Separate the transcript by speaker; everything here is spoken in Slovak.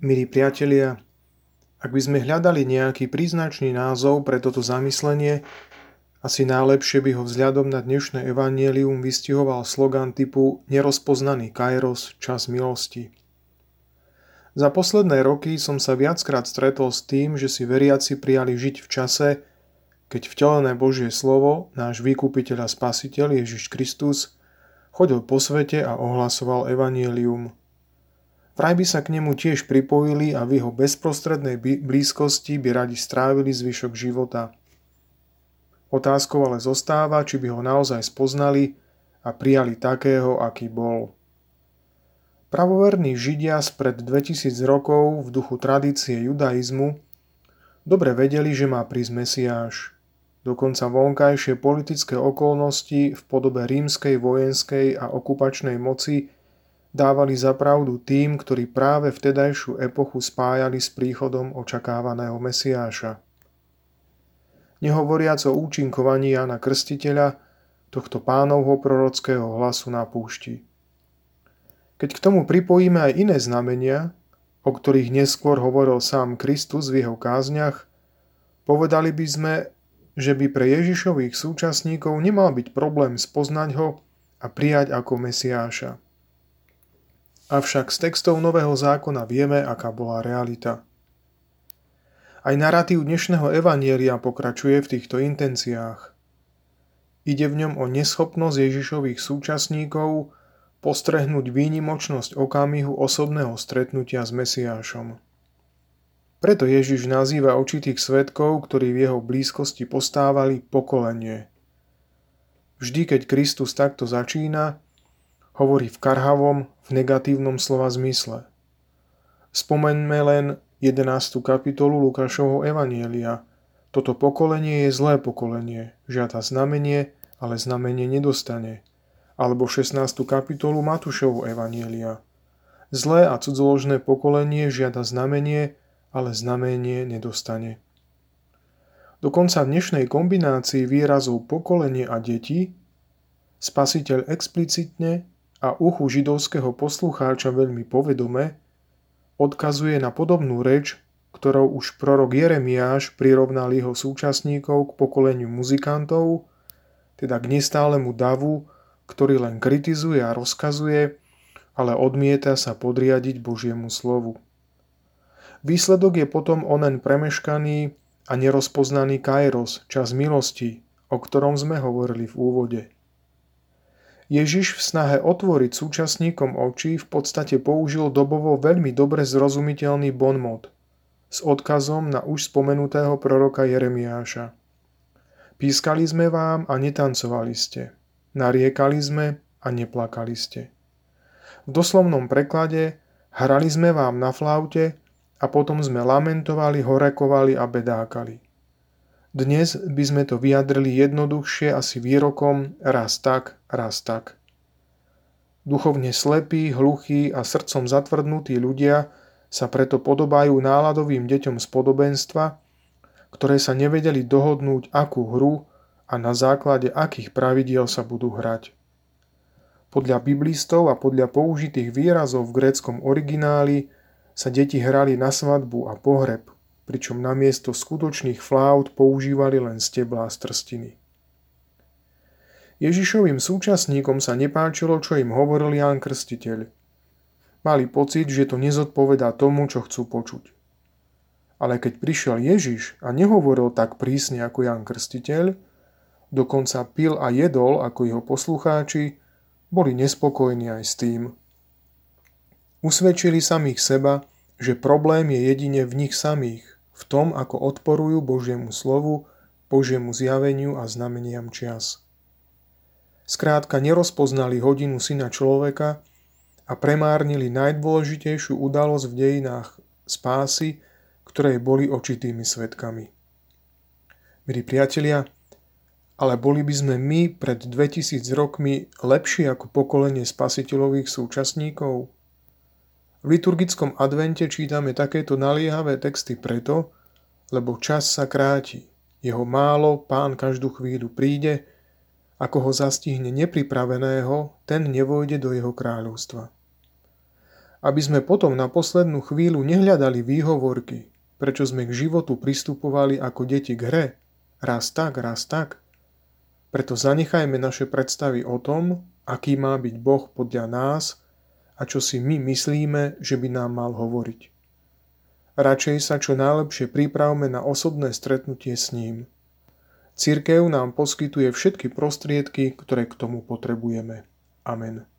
Speaker 1: Milí priatelia, ak by sme hľadali nejaký príznačný názov pre toto zamyslenie, asi najlepšie by ho vzhľadom na dnešné evanielium vystihoval slogan typu Nerozpoznaný Kairos, čas milosti. Za posledné roky som sa viackrát stretol s tým, že si veriaci prijali žiť v čase, keď vtelené Božie slovo, náš vykupiteľ a spasiteľ Ježiš Kristus, chodil po svete a ohlasoval evanielium – Vraj by sa k nemu tiež pripojili a v jeho bezprostrednej blízkosti by radi strávili zvyšok života. Otázkou ale zostáva, či by ho naozaj spoznali a prijali takého, aký bol. Pravoverní Židia spred 2000 rokov v duchu tradície judaizmu dobre vedeli, že má prísť Mesiáš. Dokonca vonkajšie politické okolnosti v podobe rímskej vojenskej a okupačnej moci dávali za pravdu tým, ktorí práve vtedajšiu epochu spájali s príchodom očakávaného Mesiáša. Nehovoriac o účinkovaní Jana Krstiteľa, tohto pánovho prorockého hlasu na púšti. Keď k tomu pripojíme aj iné znamenia, o ktorých neskôr hovoril sám Kristus v jeho kázniach, povedali by sme, že by pre Ježišových súčasníkov nemal byť problém spoznať ho a prijať ako Mesiáša. Avšak z textov Nového zákona vieme, aká bola realita. Aj narratív dnešného evanielia pokračuje v týchto intenciách. Ide v ňom o neschopnosť Ježišových súčasníkov postrehnúť výnimočnosť okamihu osobného stretnutia s Mesiášom. Preto Ježiš nazýva očitých svetkov, ktorí v jeho blízkosti postávali, pokolenie. Vždy, keď Kristus takto začína, hovorí v karhavom, v negatívnom slova zmysle. Spomeňme len 11. kapitolu Lukášovho Evanielia. Toto pokolenie je zlé pokolenie, žiada znamenie, ale znamenie nedostane. Alebo 16. kapitolu Matúšovho Evanielia. Zlé a cudzoložné pokolenie žiada znamenie, ale znamenie nedostane. Dokonca v dnešnej kombinácii výrazov pokolenie a deti spasiteľ explicitne a uchu židovského poslucháča veľmi povedome, odkazuje na podobnú reč, ktorou už prorok Jeremiáš prirovnal jeho súčasníkov k pokoleniu muzikantov, teda k nestálemu davu, ktorý len kritizuje a rozkazuje, ale odmieta sa podriadiť Božiemu slovu. Výsledok je potom onen premeškaný a nerozpoznaný kairos, čas milosti, o ktorom sme hovorili v úvode. Ježiš v snahe otvoriť súčasníkom oči v podstate použil dobovo veľmi dobre zrozumiteľný bonmot s odkazom na už spomenutého proroka Jeremiáša. Pískali sme vám a netancovali ste. Nariekali sme a neplakali ste. V doslovnom preklade hrali sme vám na flaute a potom sme lamentovali, horekovali a bedákali. Dnes by sme to vyjadrili jednoduchšie asi výrokom raz tak, raz tak. Duchovne slepí, hluchí a srdcom zatvrdnutí ľudia sa preto podobajú náladovým deťom z podobenstva, ktoré sa nevedeli dohodnúť, akú hru a na základe akých pravidiel sa budú hrať. Podľa biblistov a podľa použitých výrazov v gréckom origináli sa deti hrali na svadbu a pohreb, pričom namiesto skutočných flaut používali len steblá z trstiny. Ježišovým súčasníkom sa nepáčilo, čo im hovoril Ján Krstiteľ. Mali pocit, že to nezodpovedá tomu, čo chcú počuť. Ale keď prišiel Ježiš a nehovoril tak prísne ako Ján Krstiteľ, dokonca pil a jedol ako jeho poslucháči, boli nespokojní aj s tým. Usvedčili samých seba, že problém je jedine v nich samých, v tom, ako odporujú Božiemu slovu, Božiemu zjaveniu a znameniam čias. Skrátka nerozpoznali hodinu syna človeka a premárnili najdôležitejšiu udalosť v dejinách spásy, ktorej boli očitými svetkami. Milí priatelia, ale boli by sme my pred 2000 rokmi lepší ako pokolenie spasiteľových súčasníkov? V liturgickom advente čítame takéto naliehavé texty preto, lebo čas sa kráti. Jeho málo pán každú chvíľu príde, ako ho zastihne nepripraveného, ten nevojde do jeho kráľovstva. aby sme potom na poslednú chvíľu nehľadali výhovorky, prečo sme k životu pristupovali ako deti k hre, raz tak, raz tak. Preto zanechajme naše predstavy o tom, aký má byť Boh podľa nás a čo si my myslíme, že by nám mal hovoriť. Radšej sa čo najlepšie pripravme na osobné stretnutie s ním. Cirkev nám poskytuje všetky prostriedky, ktoré k tomu potrebujeme. Amen.